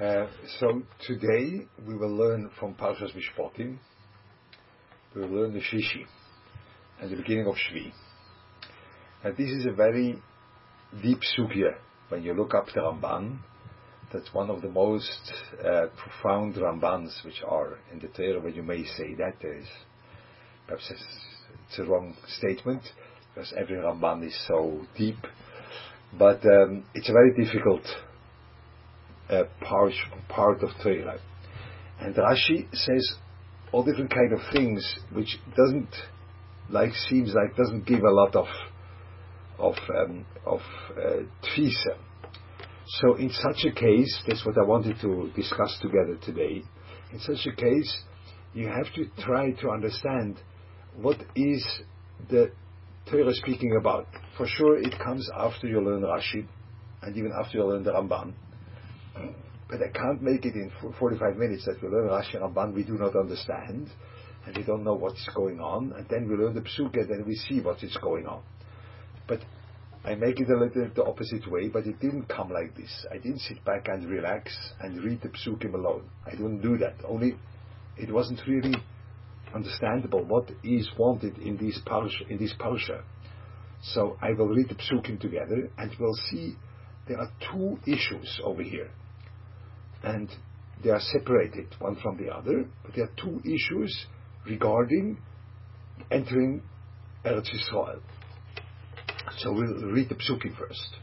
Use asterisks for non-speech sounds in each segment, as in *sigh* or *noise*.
Uh, so today we will learn from Parshas Mishpatim. We will learn the Shishi and the beginning of Shvi. And this is a very deep sugya. When you look up the Ramban, that's one of the most uh, profound Rambans which are in the Torah. Where you may say that there is perhaps it's, it's a wrong statement because every Ramban is so deep, but um, it's a very difficult uh, part, part of Torah. And Rashi says all different kind of things which doesn't like seems like doesn't give a lot of of um, of uh, tfisa. So in such a case, that's what I wanted to discuss together today. In such a case, you have to try to understand what is the Torah speaking about. For sure, it comes after you learn Rashi, and even after you learn the Ramban. But I can't make it in 45 minutes that we learn Rashi Ramban we do not understand, and we don't know what's going on, and then we learn the Psuke, and then we see what is going on. But I make it a little the opposite way, but it didn't come like this. I didn't sit back and relax and read the Psukim alone. I didn't do that. Only it wasn't really understandable what is wanted in this parsha. In this parsha. So I will read the Psukim together, and we'll see there are two issues over here and they are separated one from the other, but there are two issues regarding entering Eretz Yisrael. So we'll read the psukim first.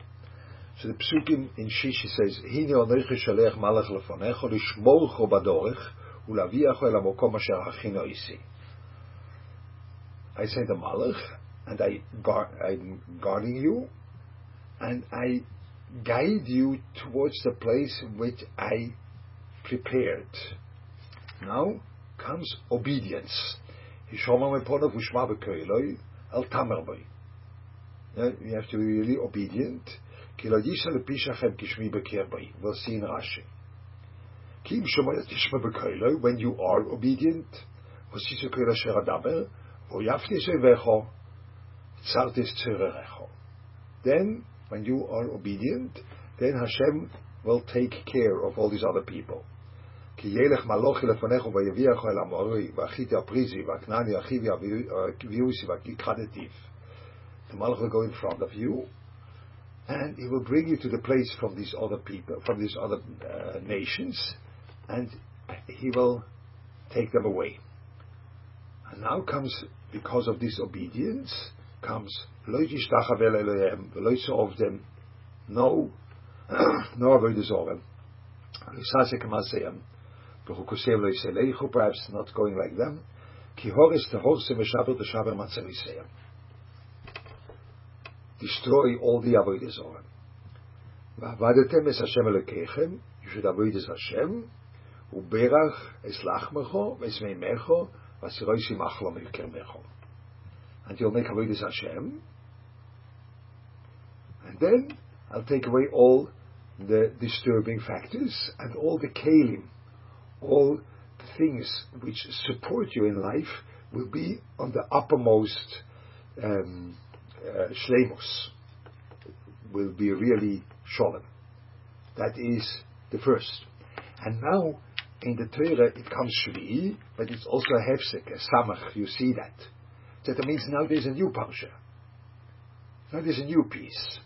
So the psukim in Shishi says, "Hine oneich shalech malach lefonecho lishmorcho badorech ulaviacho el hamokom asher hachino isi." I say the malach, and I I'm guarding you, and I guide you towards the place which I prepared. Now comes obedience. You have to be really obedient. We'll see in Rashi. When you are obedient, then when you are obedient, then Hashem will take care of all these other people. The Malach will go in front of you, and he will bring you to the place from these other people, from these other uh, nations, and he will take them away. And now comes, because of this obedience, comes lo no, no perhaps not going like them. Destroy all the avodah. V'avadetem es Hashem Elokechem, you should avoid es Hashem, uberach v'esmeimecho, v'asiroisim achlom ilkermecho and you'll make away this Hashem. And then I'll take away all the disturbing factors and all the kalim, all the things which support you in life will be on the uppermost um, uh, shlemos, will be really shalom. That is the first. And now in the Torah it comes Shvi, but it's also a hefsek, a samach, you see that. That means now there's a new parsha. Now there's a new piece.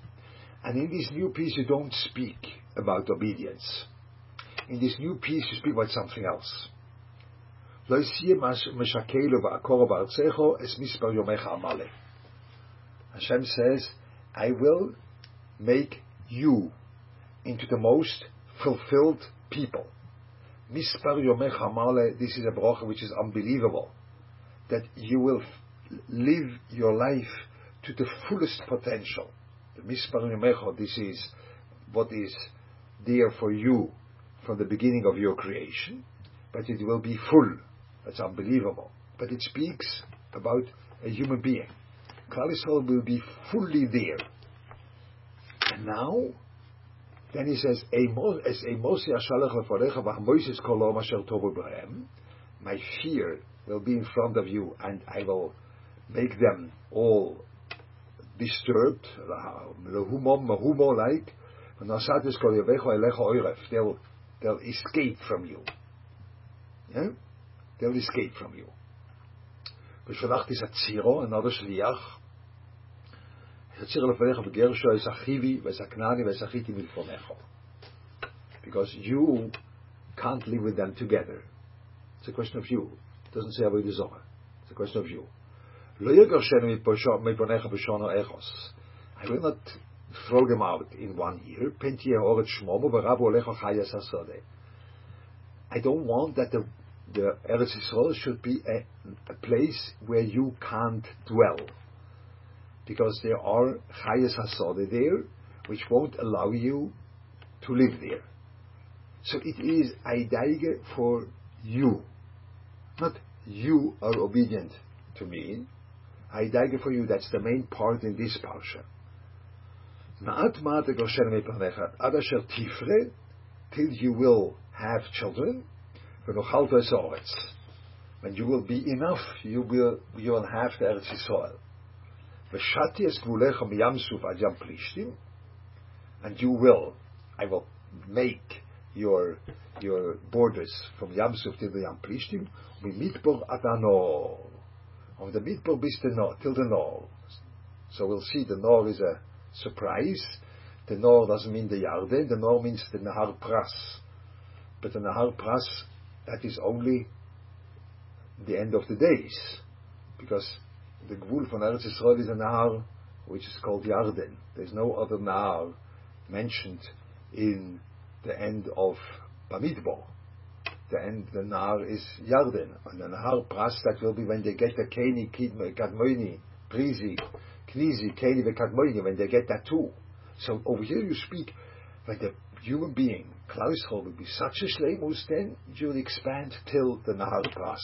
And in this new piece you don't speak about obedience. In this new piece you speak about something else. Hashem says, I will make you into the most fulfilled people. This is a bracha which is unbelievable. That you will live your life to the fullest potential. This is what is there for you from the beginning of your creation, but it will be full. That's unbelievable. But it speaks about a human being. Klal will be fully there. And now, then he says, my fear will be in front of you, and I will make them all disturbed, like, they'll, They'll escape from you. Yeah? They'll escape from you. ושלחתי את הצירו, another שליח, הצירו לפניך בגרשו, את אחיבי, ואת הכנעני, ואת החיתי מלפונך. Because you can't live with them together. It's a question of you. It doesn't say Avodah Zorah. It's a question of you. I will not throw them out in one year. I don't want that the the Eretz Yisrael should be a, a, place where you can't dwell, because there are chayas hasodeh there, which won't allow you to live there. So it is aidaige for you, not you are obedient to me, Aidaige for you, that's the main part in this parsha. Ma'at ma'at ad asher tifre, till you will have children, when you will be enough, you will you will have the Eretz Yisrael. V'shati es gvulecha miyamsuf ad yam plishtim, and you will, I will make your your borders from Yamsuf till the Yam Plishtim, mitbor adanor, of the mitbor bis the nor till the nor. So we'll see the nor is a surprise. The nor doesn't mean the Yarden. The nor means the Nahar Pras. But the Nahar Pras, that is only the end of the days. Because the Gvul from Eretz Yisrael is a Nahar which is called Yarden. There's no other Nahar mentioned in the end of Bamidbar. The end, the Nahar is Yarden. And the Nahar that will be when they get the Keni, Kadmoini, Prizi, Knizi, Keni, Kadmoini, when they get that too. So over here you speak when the human being, Klal will be such a shlemus, then you will expand till the Nahar Pras.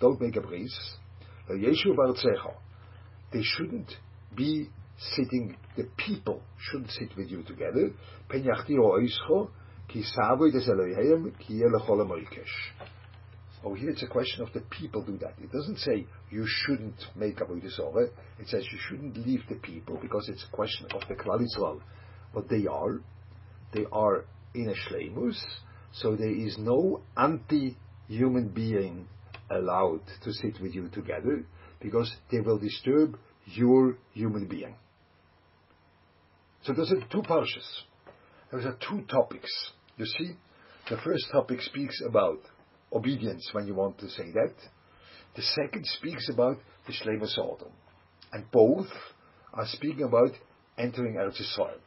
Don't make a bris. They shouldn't be sitting, the people shouldn't sit with you together. Oh, here it's a question of the people do that. It doesn't say you shouldn't make Avodah Zorah. It says you shouldn't leave the people because it's a question of the Klal Yisrael. What they are, they are in a shleimus, so there is no anti-human being allowed to sit with you together because they will disturb your human being. So those are two parshas. Those are two topics. You see, the first topic speaks about obedience when you want to say that. The second speaks about the of Sodom. And both are speaking about entering Eretz Yisrael.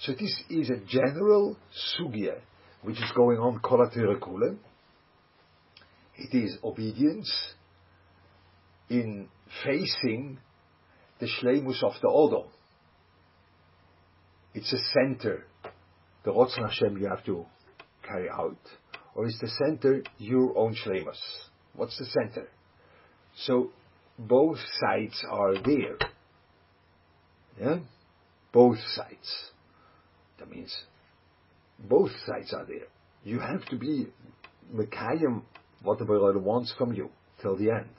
So this is a general sugya which is going on kolaterakule. It is obedience in facing the shlemus of the Odom. It's a center, the Rotzon Hashem you have to carry out, or is the center your own shlemus? What's the center? So both sides are there. Yeah? Both sides. That means both sides are there. You have to be Mekayim what the Lord wants from you till the end.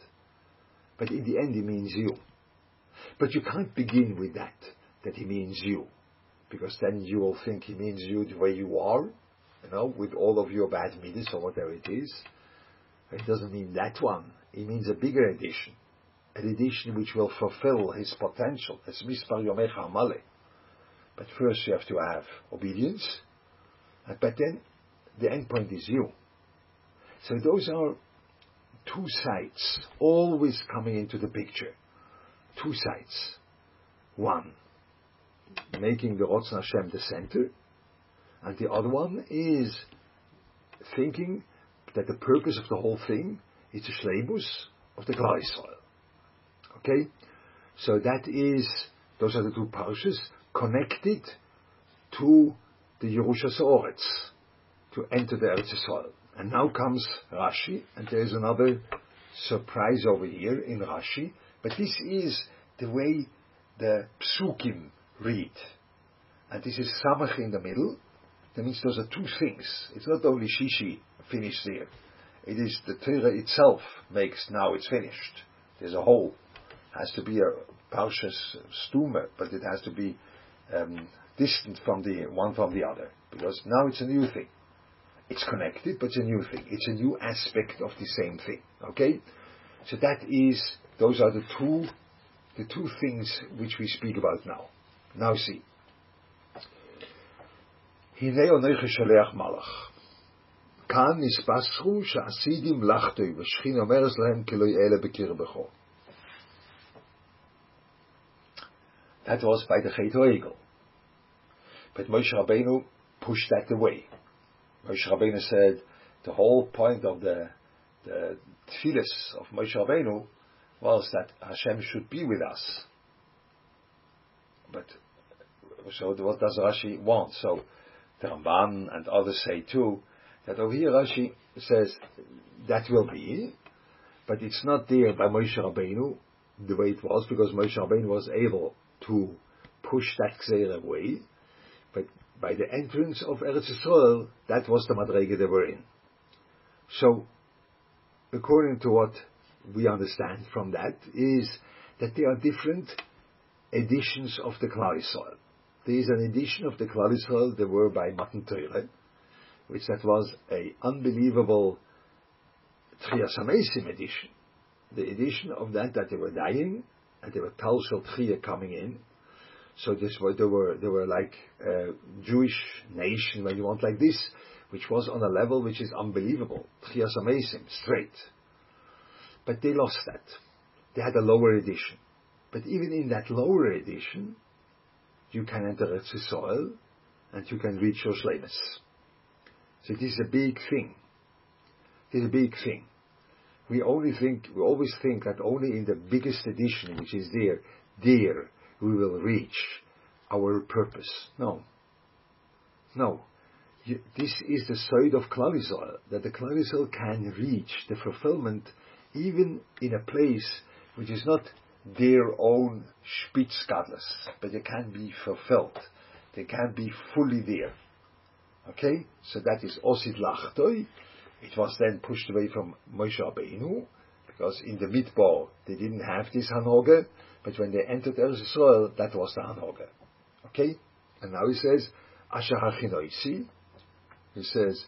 But in the end, he means you. But you can't begin with that, that he means you. Because then you will think he means you the way you are, you know, with all of your bad midas or whatever it is. It doesn't mean that one. It means a bigger edition. An edition which will fulfill his potential. It's mispar yomecha. But first you have to have obedience. But then the end point is you. So those are two sides always coming into the picture. Two sides. One, making the Rotzon Hashem the center, and the other one is thinking that the purpose of the whole thing is the shlemus of the soil. Okay, so that is those are the two parshas connected to the Yerusha Oretz to enter the Eretz soil. And now comes Rashi, and there is another surprise over here in Rashi, but this is the way the psukim read. And this is Samach in the middle. That means those are two things. It's not only Shishi finished there. It is the Torah itself makes now it's finished. There's a whole. Has to be a Parshas Stumer, but it has to be um, distant from the one from the other because now it's a new thing. It's connected, but it's a new thing. It's a new aspect of the same thing. Okay, so that is those are the two the two things which we speak about now. Now see. הנה אנכי שולח מלאך. כאן נספסחו שעשידים לחטוי, ושכין אומרת להם כי לא יאלה בקרבכו. That was by the Chet Egel. But Moshe Rabbeinu pushed that away. Moshe Rabbeinu said the whole point of the the tefillis of Moshe Rabbeinu was that Hashem should be with us. But so what does Rashi want? So the Ramban and others say too that over here Rashi says that will be, but it's not there by Moshe Rabbeinu the way it was because Moshe Rabbeinu was able to push that Gzeir away, but by the entrance of Eretz Yisrael, that was the Madrege they were in. So, according to what we understand from that, is that they are different editions of the Klal Yisrael. There is an edition of the Klal Yisrael, they were by Matan Torah, which that was a unbelievable Tchias HaMesim edition. The edition of that, that they were dying, and there were Talshel Tchiyah coming in. So this were, they were, they were like a Jewish nation, when you want like this, which was on a level which is unbelievable. Tchias HaMesim, straight. But they lost that. They had a lower edition. But even in that lower edition, you can enter Eretz Yisrael, and you can reach your shlemus. So this is a big thing. It is a big thing we only think, we always think that only in the biggest edition, which is there, there we will reach our purpose. No. No. You, this is the side of Klal that the Klal can reach the fulfillment even in a place which is not their own Spitzgadlus, but they can't be fulfilled. They can't be fully there. Okay? So that is Osid Lachtoi, it was then pushed away from Moshe Rabbeinu, because in the Midbar they didn't have this Hanoge, but when they entered Eretz Yisrael, that was the Hanoge. Okay? And now he says, Asher HaChinoisi, he says,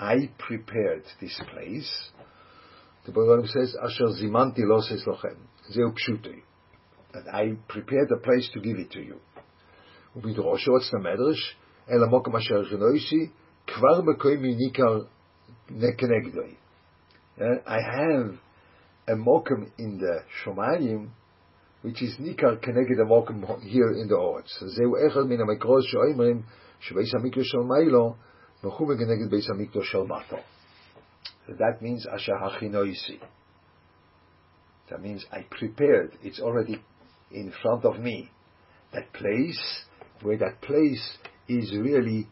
I prepared this place. The Bhagavad says, Asher zimanti los lochem, zeu pshutei. That I prepared a place to give it to you. Ubidrosho, what's the medrash? El asher genoisi, kvar bekoimi nikar nekenegdoi. I have a mokum in the Shomayim, which is nikar keneged a mokum here in the Oretz. Zeu echad min ha-mikros she'oimrim, she'beis ha-mikros shel mailo, mechume keneged beis ha-mikros. So that means asher. That means I prepared, it's already in front of me. That place, where that place is really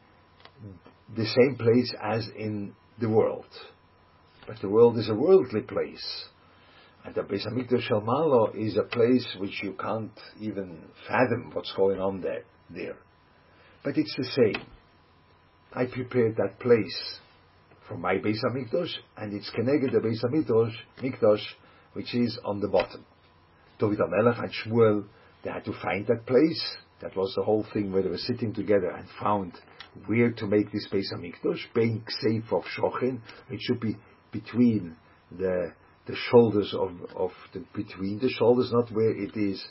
the same place as in the world. But the world is a worldly place. And the Beis Hamikdash Shel Malo is a place which you can't even fathom what's going on there. there. But it's the same. I prepared that place for my Beis Hamikdash, and it's connected the Beis Hamikdash, Mikdash, which is on the bottom. David HaMelech and Shmuel, they had to find that place. That was the whole thing where they were sitting together and found where to make this Beis Hamikdash, being safe of Shochin, it should be between the the shoulders of of the between the shoulders, not where it is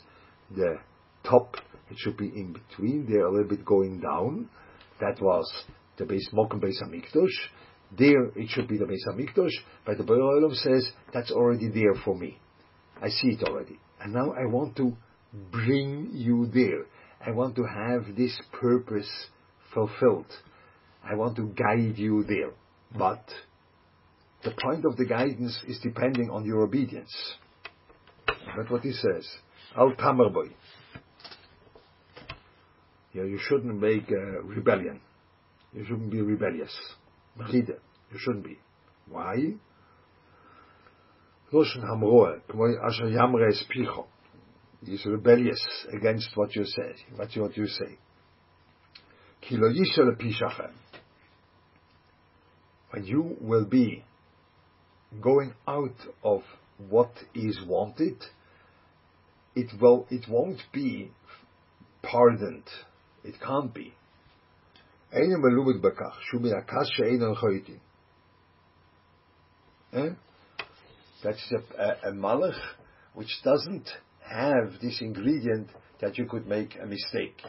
the top. It should be in between They're a little bit going down. That was the base Mokum Beis Hamikdash. There it should be the Beis Hamikdash, but the Baruch says that's already there for me. I see it already, and now I want to bring you there. I want to have this purpose fulfilled. I want to guide you there. But the point of the guidance is depending on your obedience. That's what he says. Al tamarboy. Yeah, you shouldn't make a rebellion. You shouldn't be rebellious. You shouldn't be. Why? Loshen hamroa, asher yamre picho. He's rebellious against what you say, what you, what you say. When you will be going out of what is wanted, it will it won't be pardoned. It can't be. אין מלומד בכך, שהוא מן הכעס שאין Eh? That's a, a, a malach which doesn't have this ingredient that you could make a mistake.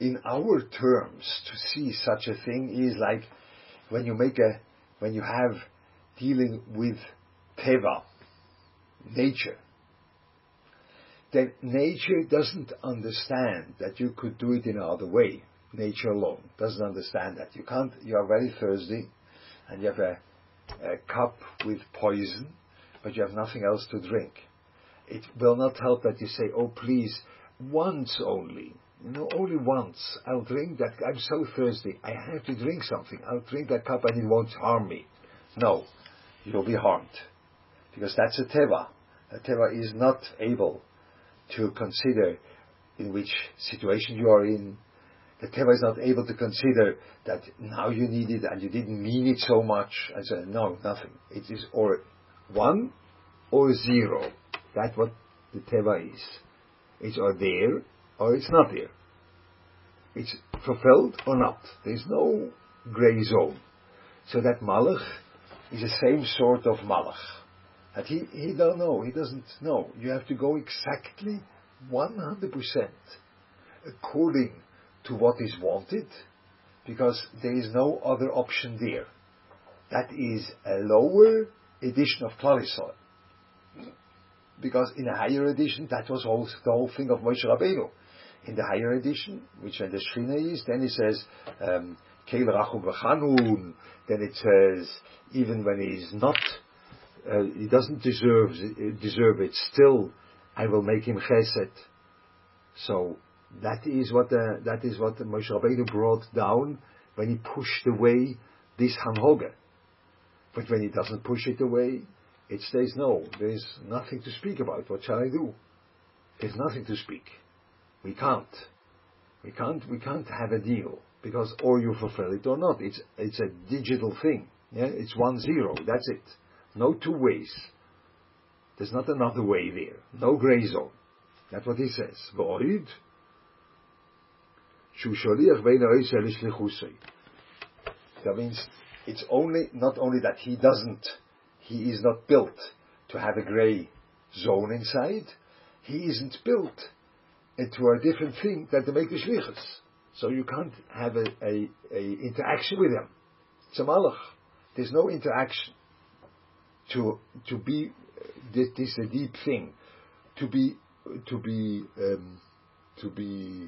In our terms, to see such a thing is like when you make a, when you have dealing with teva, nature. Then nature doesn't understand that you could do it in another way. Nature alone doesn't understand that. You can't, you are very thirsty, and you have a, a cup with poison, but you have nothing else to drink. It will not help that you say, oh please, once only. You know, only once. I'll drink that. I'm so thirsty. I have to drink something. I'll drink that cup and it won't harm me. No, you'll be harmed. Because that's a teva. A teva is not able to consider in which situation you are in, the Teva is not able to consider that now you need it and you didn't mean it so much. And say, no, nothing. It is or one or zero. That's what the Teva is. It's or there or it's not there. It's fulfilled or not. There's no gray zone. So that Malach is the same sort of Malach. And he, he don't know, he doesn't know. You have to go exactly 100% according to what is wanted, because there is no other option there. That is a lower edition of Klalisol. Because in a higher edition, that was also the whole thing of Moshe Rabbeinu. In the higher edition, which in the Shrina is, then it says, um, then it says, even when he is not, uh, he doesn't deserve, deserve it, still I will make him chesed. So that is what the, that is what Moshe Rabbeinu brought down when he pushed away this hanhoga. But when he doesn't push it away, it stays no. There is nothing to speak about. What shall I do? There's nothing to speak. We can't. We can't. We can't have a deal because or you fulfill it or not. It's it's a digital thing. Yeah, it's one zero. That's it. No two ways. There's not another way there. No gray zone. That's what he says. Void. That means it's only, not only that he doesn't, he is not built to have a grey zone inside, he isn't built into a different thing than to make the shlichus. So you can't have a, a, a interaction with him. It's a malach. There's no interaction. To, to be, this, this is a deep thing. To be, to be, um, to be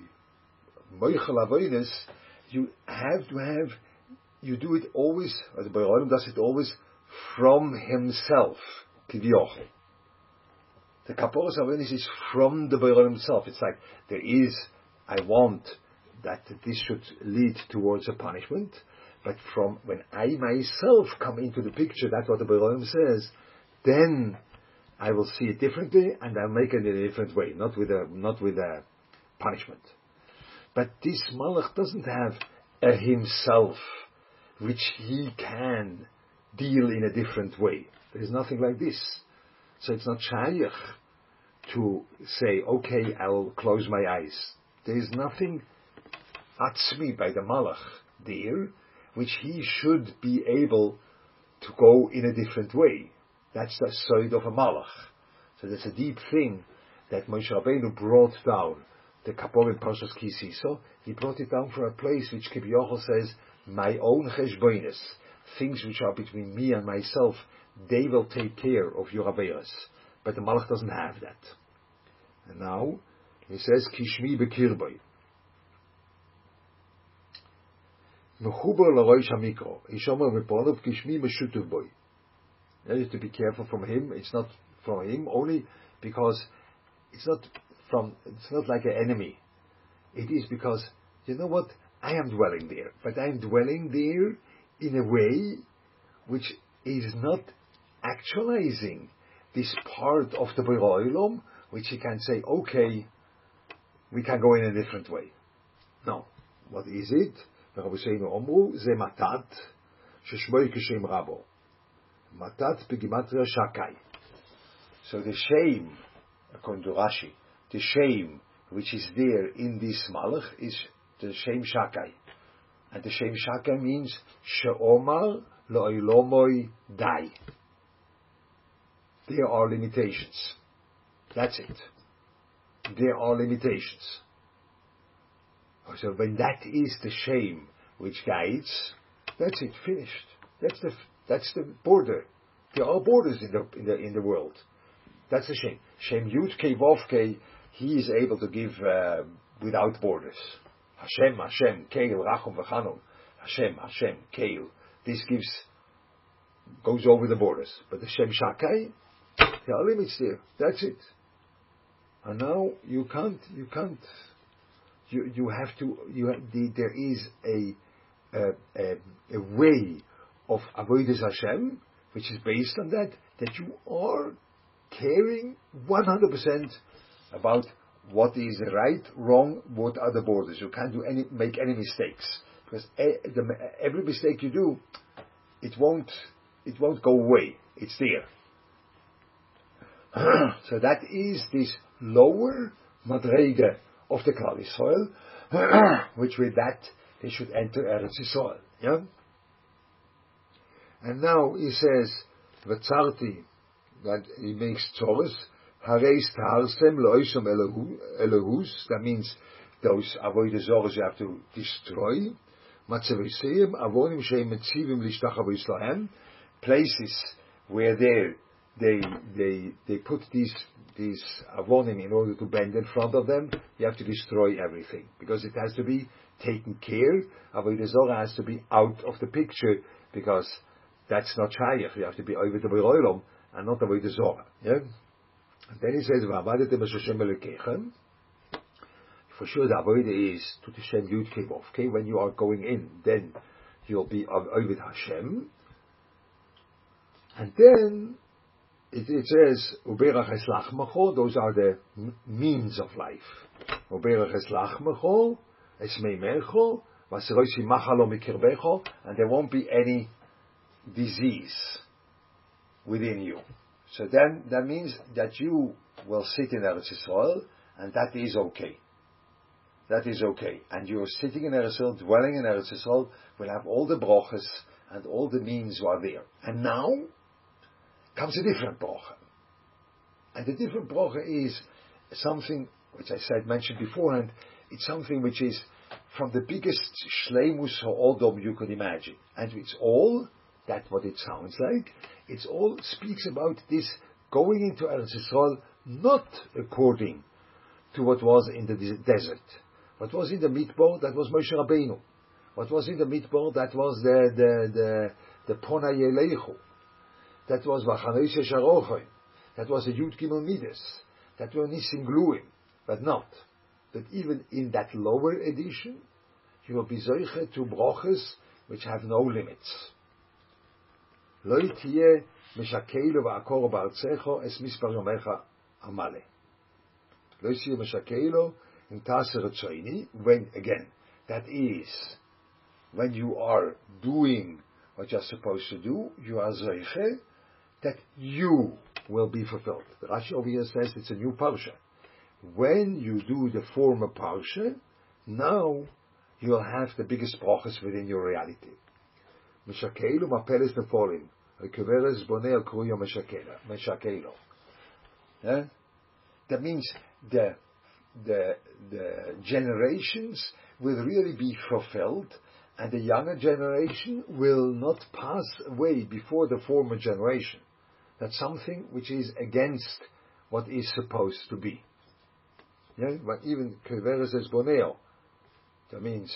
you have to have, you do it always, as the Baruch does it always from himself, kivyochel. The kaporos avoidance is from the Baruch himself. It's like, there is, I want that this should lead towards a punishment, but from when I myself come into the picture, that's what the Baruch says, then I will see it differently and I'll make it in a different way, not with a, not with a punishment. But this Malach doesn't have a himself, which he can deal in a different way. There's nothing like this. So it's not shaykh to say, okay, I'll close my eyes. There's nothing atzmi by the Malach there, which he should be able to go in a different way. That's the side of a Malach. So that's a deep thing that Moshe Rabbeinu brought down the Kaporim Parshas Kisiso, he brought it down from a place which Kibiyochel says, my own cheshbonis, things which are between me and myself, they will take care of your Averas. But the Malach doesn't have that. And now, he says, Kishmi bekirboy. Hamikro. Kishmi meshutuv boy. You have to be careful from him. It's not from him only because it's not from, it's not like an enemy. It is because, you know what, I am dwelling there, but I am dwelling there in a way which is not actualizing this part of the Olam, which he can say, okay, we can go in a different way. No. What is it? זה מתת, ששמוי כשם רבו. מתת בגימטריה שקאי. So the shame, according to Rashi, the shame which is there in this malach is the Shem Shakai. And the Shem Shakai means She'omar lo'ilomoi dai. There are limitations. That's it. There are limitations. So when that is the shame which guides, that's it, finished. That's the, that's the border. There are borders in the, in the, in the world. That's the shame. Shem Yud Kei he is able to give uh, without borders. Hashem, Hashem, Keil, Rachum, V'chanom. Hashem, Hashem, Keil. This gives, goes over the borders. But the Shem Shakai, there are limits there. That's it. And now you can't, you can't, you, you have to, you the, there is a, a, a, a way of avoidance Hashem, which is based on that, that you are caring 100% about what is right, wrong, what are the borders. You can't do any, make any mistakes. Because eh, every mistake you do, it won't, it won't go away. It's there. *clears throat* so that is this lower madrege of the Klal soil, *clears throat* which with that they should enter Eretz Yisrael. Yeah? And now he says, Vatzarti, that he makes Taurus, Hareis Taharsem Loisham Elohus, that means those avoid the you have to destroy. Matzaviseim Avonim Sheim Metzivim Lishtachavoislahem, places where they they they they put these these uh, avonim in order to bend in front of them. You have to destroy everything because it has to be taken care. Avodah Zorah has to be out of the picture because that's not shayach. You have to be over the beroilom and not avoid the Zorah. Yeah. Then he says, For sure, the avodah is to the Yud Okay, when you are going in, then you'll be over Hashem. And then it, it says, Uberach eslach those are the means of life. Uberach eslach macho, esmei mecho, vaseroisi machalo mikirbecho, and there won't be any disease within you. So then, that means that you will sit in Eretz Yisrael, and that is okay. That is okay. And you're sitting in Eretz Yisrael, dwelling in Eretz Yisrael, will have all the brochas and all the means are there. And now, comes a different bracha. And the different bracha is something which I said mentioned beforehand. It's something which is from the biggest shleimus ha'odom you could imagine, and it's all that's what it sounds like. It's all speaks about this going into Eretz Yisrael not according to what was in the desert. What was in the Midbar, that was Moshe Rabbeinu. What was in the Midbar, that was the the the, the Pona Yelechu. That was Vachanese Sharochoim. That was a Yud Gimel Midas. That were Nisim Gluim. But not. But even in that lower edition, you will be Zoiche to broches which have no limits. לא תהיה משקל ועקור בארצך es מספר יומך המלא. לא תהיה משקל in תעשר רצויני, when, again, that is, when you are doing what you're supposed to do, you are zeiche, that you will be fulfilled. Rashi over here says it's a new parsha. When you do the former parsha, now you'll have the biggest brachas within your reality. Meshakelu mapeles nefolim. Keveres bonei kuyo meshakelo. Eh? That means the, the, the generations will really be fulfilled and the younger generation will not pass away before the former generation. That's something which is against what is supposed to be. Yeah, but even Keveres es Boneo, that means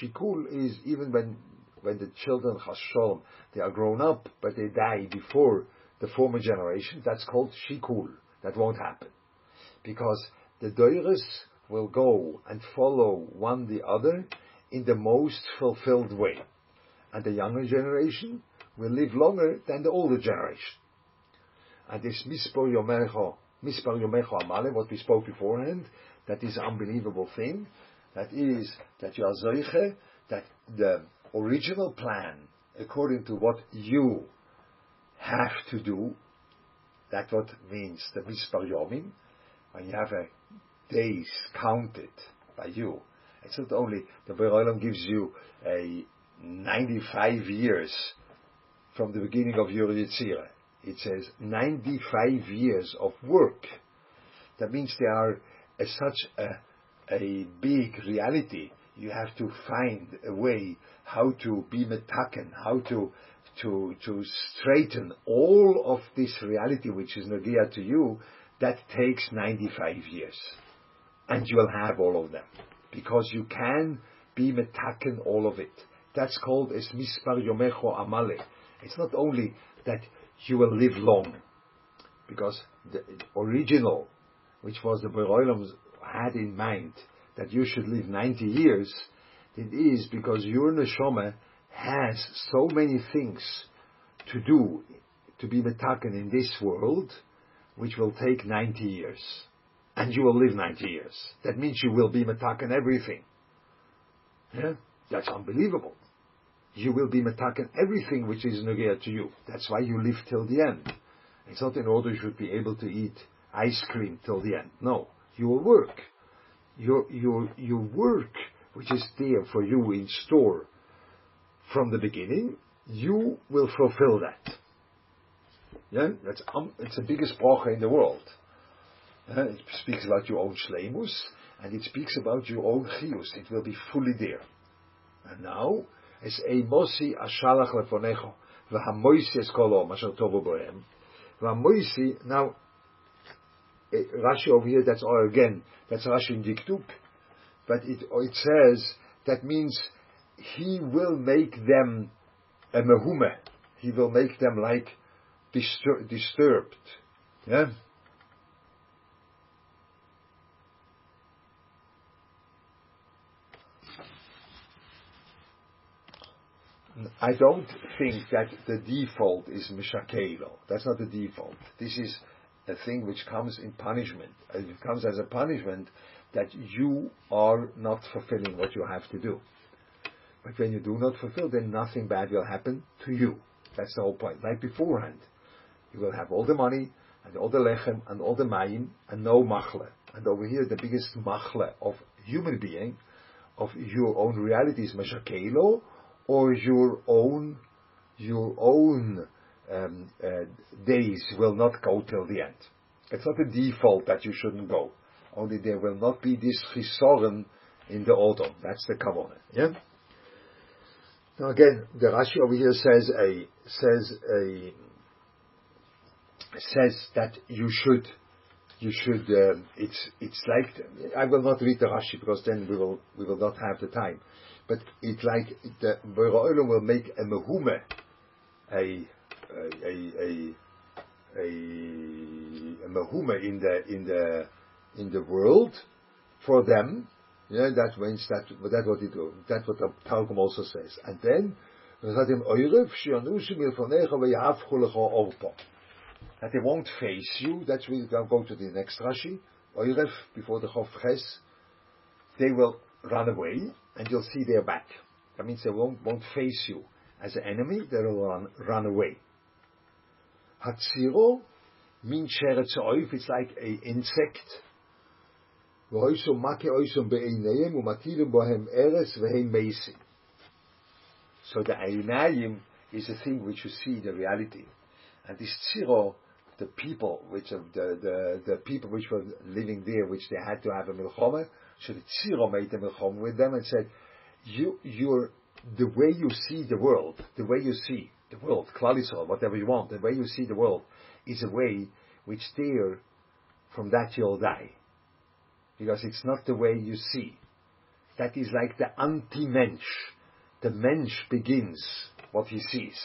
Shikul is even when when the children Hashalom, they are grown up, but they die before the former generation, that's called Shikul. That won't happen. Because the Doiris will go and follow one the other in the most fulfilled way. And the younger generation will live longer than the older generation. And this Mispar Yomecho, Mispar Yomecho Amale, what we spoke beforehand, that is an unbelievable thing. That is that you are Zoiche, that the original plan, according to what you have to do, that what means the Mispar Yomim, when you have a days counted by you. It's not only the Beroilam gives you a 95 years from the beginning of your Yetzirah. It says 95 years of work. That means they are such a, a big reality. You have to find a way how to be metaken, how to to to straighten all of this reality which is nagia to you. That takes 95 years, and you will have all of them because you can be metaken all of it. That's called es mispar yomecho amale. It's not only that you will live long, because the original, which was the Beroilams had in mind that you should live 90 years, it is because your neshama has so many things to do to be metaken in this world, which will take 90 years. And you will live 90 years. That means you will be metaken everything. Yeah? That's unbelievable. You will be metaken everything which is nugget to you. That's why you live till the end. It's not in order you should be able to eat ice cream till the end. No. You will work. Your, your, your work, which is there for you in store from the beginning, you will fulfill that. Yeah, that's um, it's the biggest bracha in the world. Uh, it speaks about your own shlemus, and it speaks about your own chius. It will be fully there. And now, as a mosi ashalach lefonecho, v'hamoisi es kolom asher tovu bohem, v'hamoisi, now, eh, Rashi over here, that's all again, that's Rashi in Diktuk, but it, it says, that means he will make them a mehume, he will make them like distur- disturbed, yeah? I don't think that the default is mishakelo. That's not the default. This is a thing which comes in punishment. It comes as a punishment that you are not fulfilling what you have to do. But when you do not fulfill, then nothing bad will happen to you. That's the whole point. Like beforehand, you will have all the money and all the lechem and all the mayim and no machle. And over here, the biggest machle of human being, of your own reality is mashakelo, or your own your own um, uh, days will not go till the end. It's not a default that you shouldn't go. Only there will not be this chisoren in the autumn. That's the kavanah. Yeah. Now again, the Rashi over here says a says a says that you should you should uh, it's it's like I will not read the Rashi because then we will we will not have the time but it's like the Beroilim will make a mehume, a a a a, a in the in the in the world for them. Yeah, that means that that's what it that's what the Talmud also says. And then that they won't face you. That's we go to the next Rashi. Oirev before the Chof Ches, they will run away and you'll see their back. That means they won't, won't face you as an enemy, they will run, run away. Hatziro means sheretzoif, it's like an insect. So the einayim is a thing which you see in the reality, and this tziro, the people which the, the the people which were living there, which they had to have a milchoma, so the Tziro made the Milchom with them and said, you, you're, the way you see the world, the way you see the world, Klal whatever you want, the way you see the world is a way which there, from that you'll die. Because it's not the way you see. That is like the anti-mensch. The mensch begins what he sees.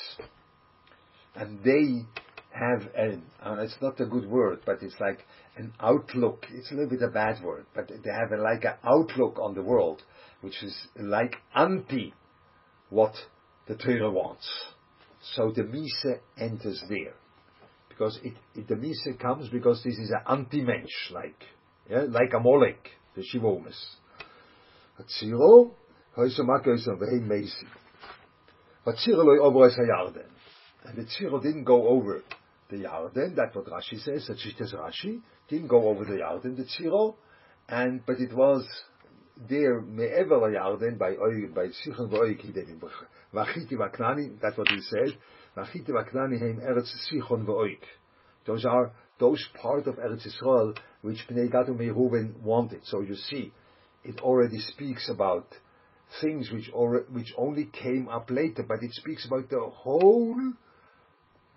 And they have an, and it's not a good word, but it's like an outlook. It's a little bit a bad word, but they have a, like an outlook on the world, which is like anti what the Torah wants. So the Mise enters there. Because it, it, the Mise comes because this is an anti-mensch, like, yeah, like a Molech, the Shivomis. Hatziro, Hoysamaka is a very Mesi. Hatziro loy over as And the Tziro didn't go over the Yarden, that's what Rashi says, that Shittas Rashi, didn't go over the Yarden, the Tziro, and but it was there me'ever Yarden by by Sichon Hidenim. V'achiti v'Knani, that's what he said. V'achiti v'Knani heim Eretz Sichon v'Oig. Those are those part of Eretz Yisrael which Bnei Gad Reuben wanted. So you see, it already speaks about things which, or, which only came up later, but it speaks about the whole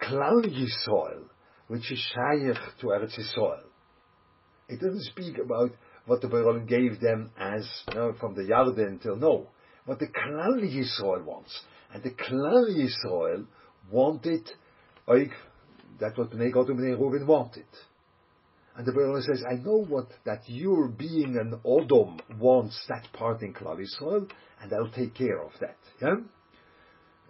Klal Yisrael, which is shaykh to Eretz Yisrael. It doesn't speak about what the Baron gave them as you know, from the Yarden till no, what the Klal Yisrael wants, and the Klal Yisrael wanted, like that's what Bnei Gad and Bnei wanted. And the Baron says, I know what that your being an Odom wants that part in Klal Yisrael, and I'll take care of that. Yeah?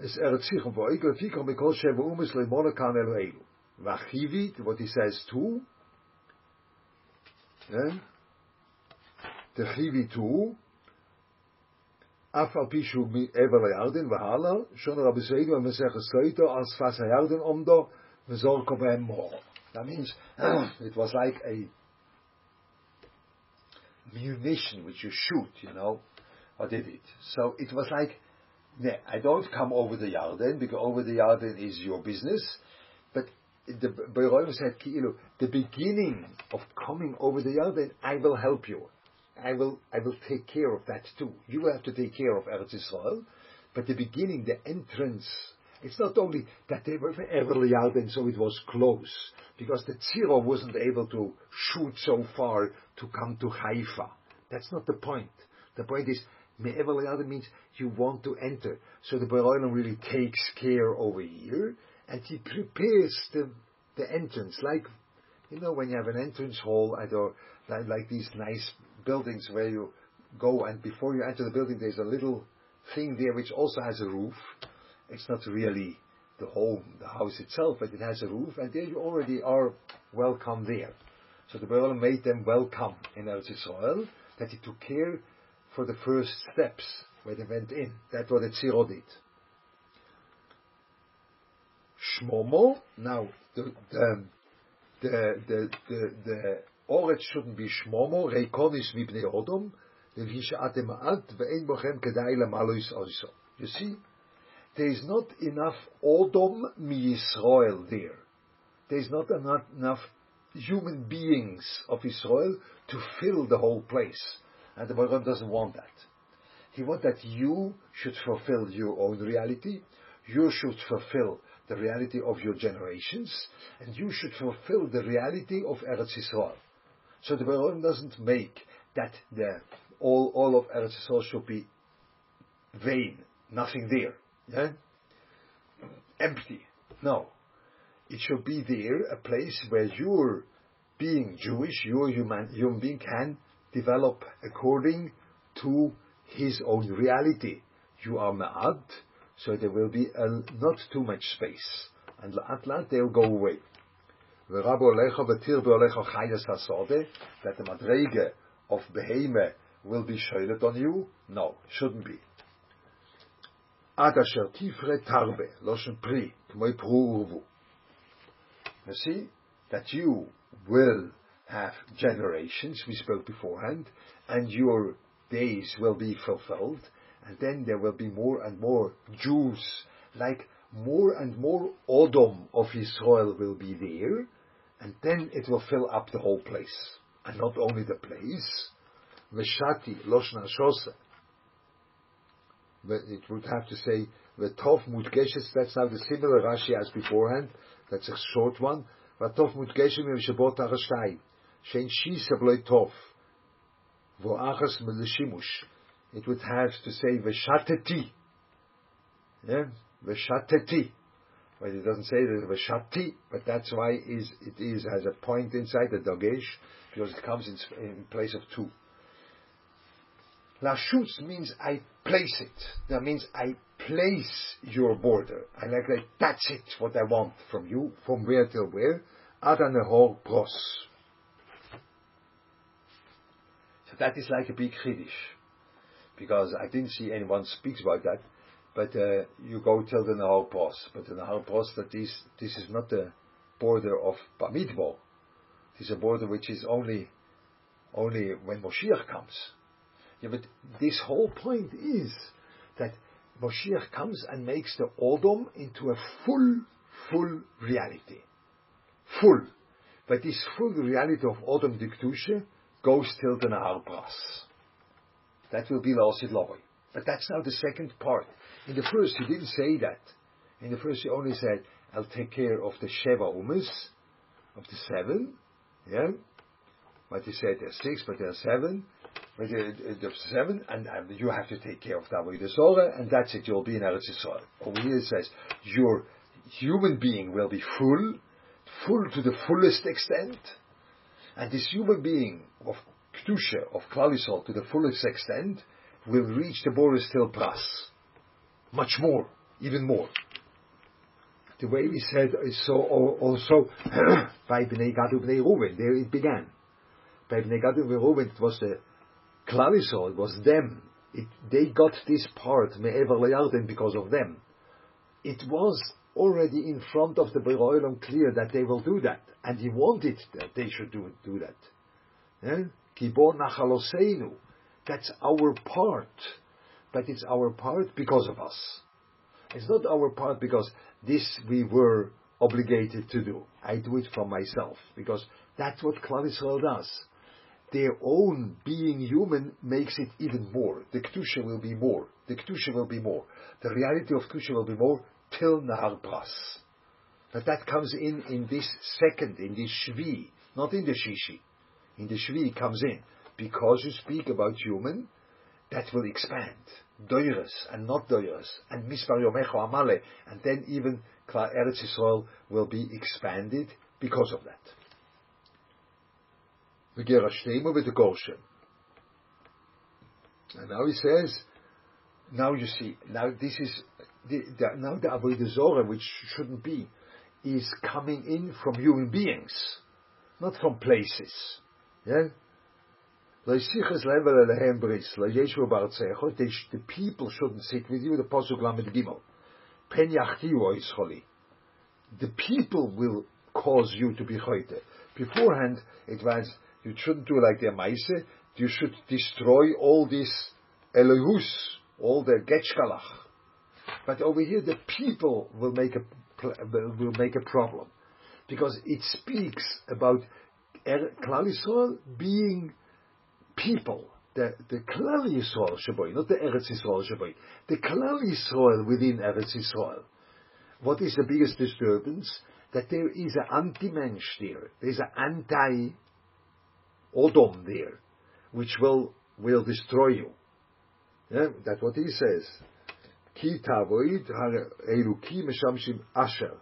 Es Eretz Sichon for Oikel Fikon Mikol Shev Umis Lemonakan Eloelu. Vachivit, what he says too, yeah? The Chivi too, אף על פי שהוא מעבר לירדן והלאה, שון רבי סעידו במסכת סויטו על שפת הירדן עומדו וזורקו בהם more. That means it was like a munition which you shoot, you know, or did it. So it was like, I don't come over the Yarden, because over the Yarden is your business, but the Beroim said, the beginning of coming over the Yarden, I will help you. I will, I will take care of that too. You will have to take care of Eretz Israel, but the beginning, the entrance, it's not only that they were everly out and so it was close, because the Tziro wasn't able to shoot so far to come to Haifa. That's not the point. The point is, Me'ever means you want to enter. So the Baroilam really takes care over here, and he prepares the, the entrance, like, you know, when you have an entrance hall at or like, like these nice buildings where you go and before you enter the building there's a little thing there which also has a roof. It's not really the home, the house itself, but it has a roof, and there you already are welcome there. So the Baal made them welcome in Eretz Israel, that he took care for the first steps where they went in. That's what the Tziro did. Shmomo, now the, the, the, the, the, Oretz shouldn't be Shmomo, Reikonis vibne Odom, you see, there is not enough Odom mi Yisrael there. There is not enough human beings of Israel to fill the whole place. And the Baruch doesn't want that. He wants that you should fulfill your own reality, you should fulfill the reality of your generations, and you should fulfill the reality of Eretz Yisrael. So the Baron doesn't make that the all all of Eretz Yisrael should be vain, nothing there, yeah, empty. No, it should be there a place where your being Jewish, your human human being can develop according to his own reality. You are Ma'ad, so there will be a, not too much space, and La'at they'll go away that the madrege of beheme will be shoylet on you? No, shouldn't be. Ad asher tifre tarbe, loshen pri, k'moy pru. You see, that you will have generations, we spoke beforehand, and your days will be fulfilled, and then there will be more and more Jews, like more and more Odom of Israel will be there, and then it will fill up the whole place. And not only the place, Veshati Loshna Shose. It would have to say Vetov Mutgeshes, that's now the similar Rashi as beforehand, that's a short one. Vatov Mutgeshes Mevshabot Arashtai. Shisa Vloi Tov. Vo'achas Melishimush. It would have to say Veshateti. Yeah? Veshateti but it doesn't say a but that's why is it is has a point inside the dagesh because it comes in, in place of two. Lashus means I place it. That means I place your border. I like that. That's it. What I want from you, from where till where. Adanehor pros. So that is like a big chiddush, because I didn't see anyone speaks about that but uh, you go till the Nahar Pros. But the Nahar Pros, that this, this is not the border of Bamidbo. Is a border which is only only when Moshiach comes. Yeah, but this whole point is that Moshiach comes and makes the Odom into a full, full reality. Full. But this full reality of Odom Diktushe goes till the Nahar Pras. That will be Laosid Lovoi. But that's now the second part. In the first, he didn't say that. In the first, he only said, I'll take care of the Sheva Umas, of the seven, yeah? But he said there's six, but there are seven, but there's seven, and, and, you have to take care of that with the Zorah, and that's it, you'll be in Eretz Yisrael. Over here it says, your human being will be full, full to the fullest extent, and this human being of Kedusha, of Klal Yisrael, to the fullest extent, will reach the Boris till Pras. Much more, even more. The way we said is so also *clears throat* by Bnei Gad Bnei Reuven, there it began. By Bnei Gad Bnei Reuven, it was the Klal Yisrael, it was them. It, they got this part, Me'ever Layarden, because of them. It was already in front of the Beroilam clear that they will do that. And he wanted that they should do, do that. Yeah? Kibor Nachaloseinu. That's our part. But it's our part because of us. It's not our part because this we were obligated to do. I do it for myself because that's what Klal Yisrael does. Their own being human makes it even more. The Kedusha will be more. The Kedusha will be more. The reality of Kedusha will be more Pras. But that comes in in this second, in this Shvi, not in the Shishi. In the Shvi comes in because you speak about human, that will expand. Doiras and not doiras, and Mispar Yomecho Amale, and then even Eretz Yisrael will be expanded because of that. And now he says, now you see, now this is, the, the, now the Avodah Zorah, which shouldn't be, is coming in from human beings, not from places. Yeah? The people shouldn't sit with you, the Pasuk Lamed Gimel. Pen The people will cause you to be choite. Beforehand, it was, you shouldn't do like the Maise, you should destroy all this Elohus, all the Getchkalach. But over here, the people will make a, will make a problem. Because it speaks about Klal Yisrael being people, the, the Klal Yisrael Shaboy, not the Eretz Yisrael Shaboy, the Klal Yisrael within Eretz Yisrael. What is the biggest disturbance? That there is an anti-mensch there. There is an anti-Odom there, which will, will destroy you. Yeah, that's what he says. כי תאבויד אלו כי משמשים אשר.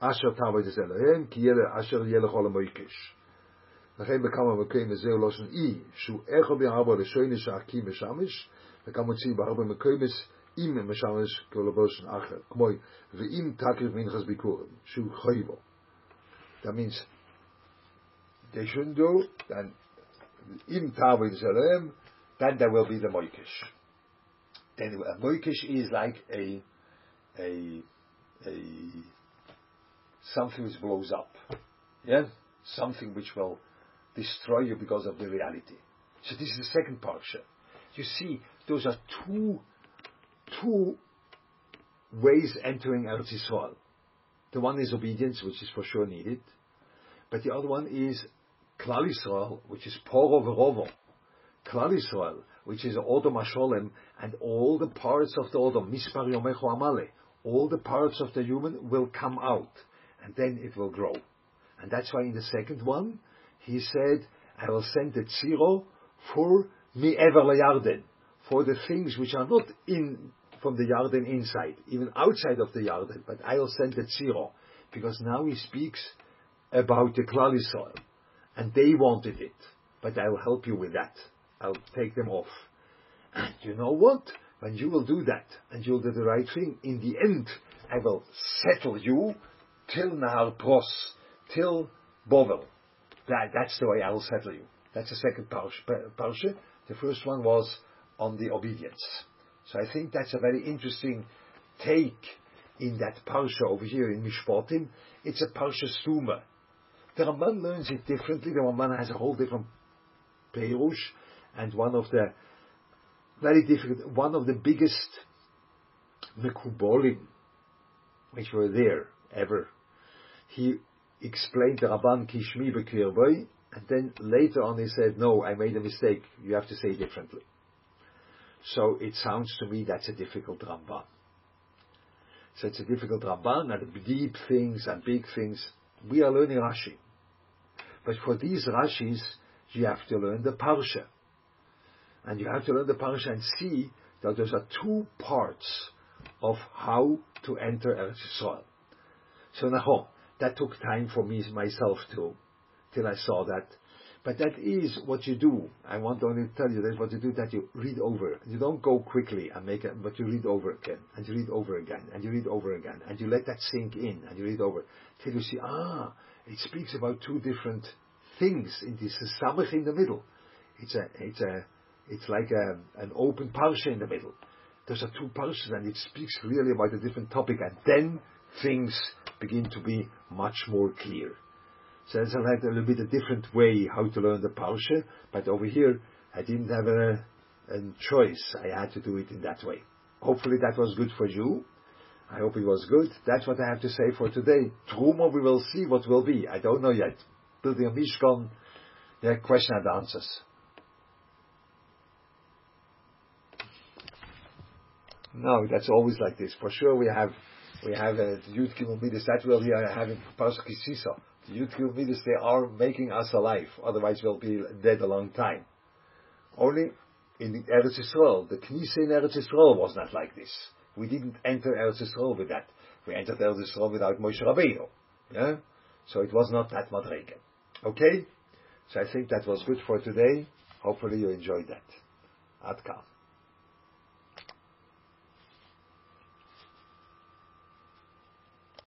אשר תאבויד זה אליהם, כי יהיה אשר יהיה לכל המויקש. לכן בכמה מקרים זה לא שם אי, שהוא איכו בארבע לשוין יש הכי משמש, וכמה מוציא בארבע מקרים יש אם משמש כאילו בו שם אחר, כמו ואם תקריב מנחס ביקורם, שהוא חוי בו. That means, they shouldn't do, then, אם תאבויד זה אליהם, then there will be the moikish. Then a Moikish is like a, a, a, something which blows up. Yeah? Something which will destroy you because of the reality. So this is the second parsha. You see, those are two, two ways entering Eretz Yisrael. The one is obedience, which is for sure needed, but the other one is Klal Yisrael, which is Poro Verovo. Klal Yisrael, which is Odom Hasholem, and all the parts of the Odom, Mispar Yomecho Amale, all the parts of the human will come out, and then it will grow. And that's why in the second one, he said, I will send the tziro for mi ever yarden, for the things which are not in from the Yarden inside, even outside of the Yarden, but I will send the tziro, because now he speaks about the Klal soil, and they wanted it, but I will help you with that. I'll take them off. And you know what? When you will do that, and you'll do the right thing, in the end, I will settle you till Nahar Pros, till Bovel. That, that's the way I will settle you. That's the second parsha. The first one was on the obedience. So I think that's a very interesting take in that parsha over here in Mishpatim. It's a parsha stuma. The Ramban learns it differently. The Ramban has a whole different Perush, and one of the very difficult, one of the biggest Mekubolim which were there ever. He explained the Rabban Kishmi Bekirboy, and then later on he said, no, I made a mistake, you have to say differently. So it sounds to me that's a difficult Ramban. So it's a difficult Ramban, and deep things and big things. We are learning Rashi. But for these Rashis, you have to learn the Parsha. And you have to learn the Parsha and see that there are two parts of how to enter Eretz Yisrael. So now, that took time for me myself too, till I saw that. But that is what you do. I want to only tell you that's what you do, that you read over. You don't go quickly and make it, but you read over again, and you read over again, and you read over again, and you let that sink in, and you read over, till you see, ah, it speaks about two different things in this samach in the middle. It's a, it's a, it's like a, an open parsha in the middle. Those are two parshas, and it speaks really about a different topic, and then things begin to be much more clear. So it's like a little bit a different way how to learn the parsha, but over here I didn't have a, a choice. I had to do it in that way. Hopefully that was good for you. I hope it was good. That's what I have to say for today. Truma, we will see what will be. I don't know yet. Building a Mishkan, yeah, question and answers. No, that's always like this. For sure, we have we have a Yud Gimel Midas. That we are uh, having Pasuk. The Yud Gimel Midas they are making us alive. Otherwise, we'll be dead a long time. Only in the Eretz Yisrael, the Knesset in Eretz Yisrael was not like this. We didn't enter Eretz Yisrael with that. We entered Eretz Yisrael without Moshe Rabbeinu. Yeah? So it was not that madrege. Okay? So I think that was good for today. Hopefully you enjoyed that. Adkan.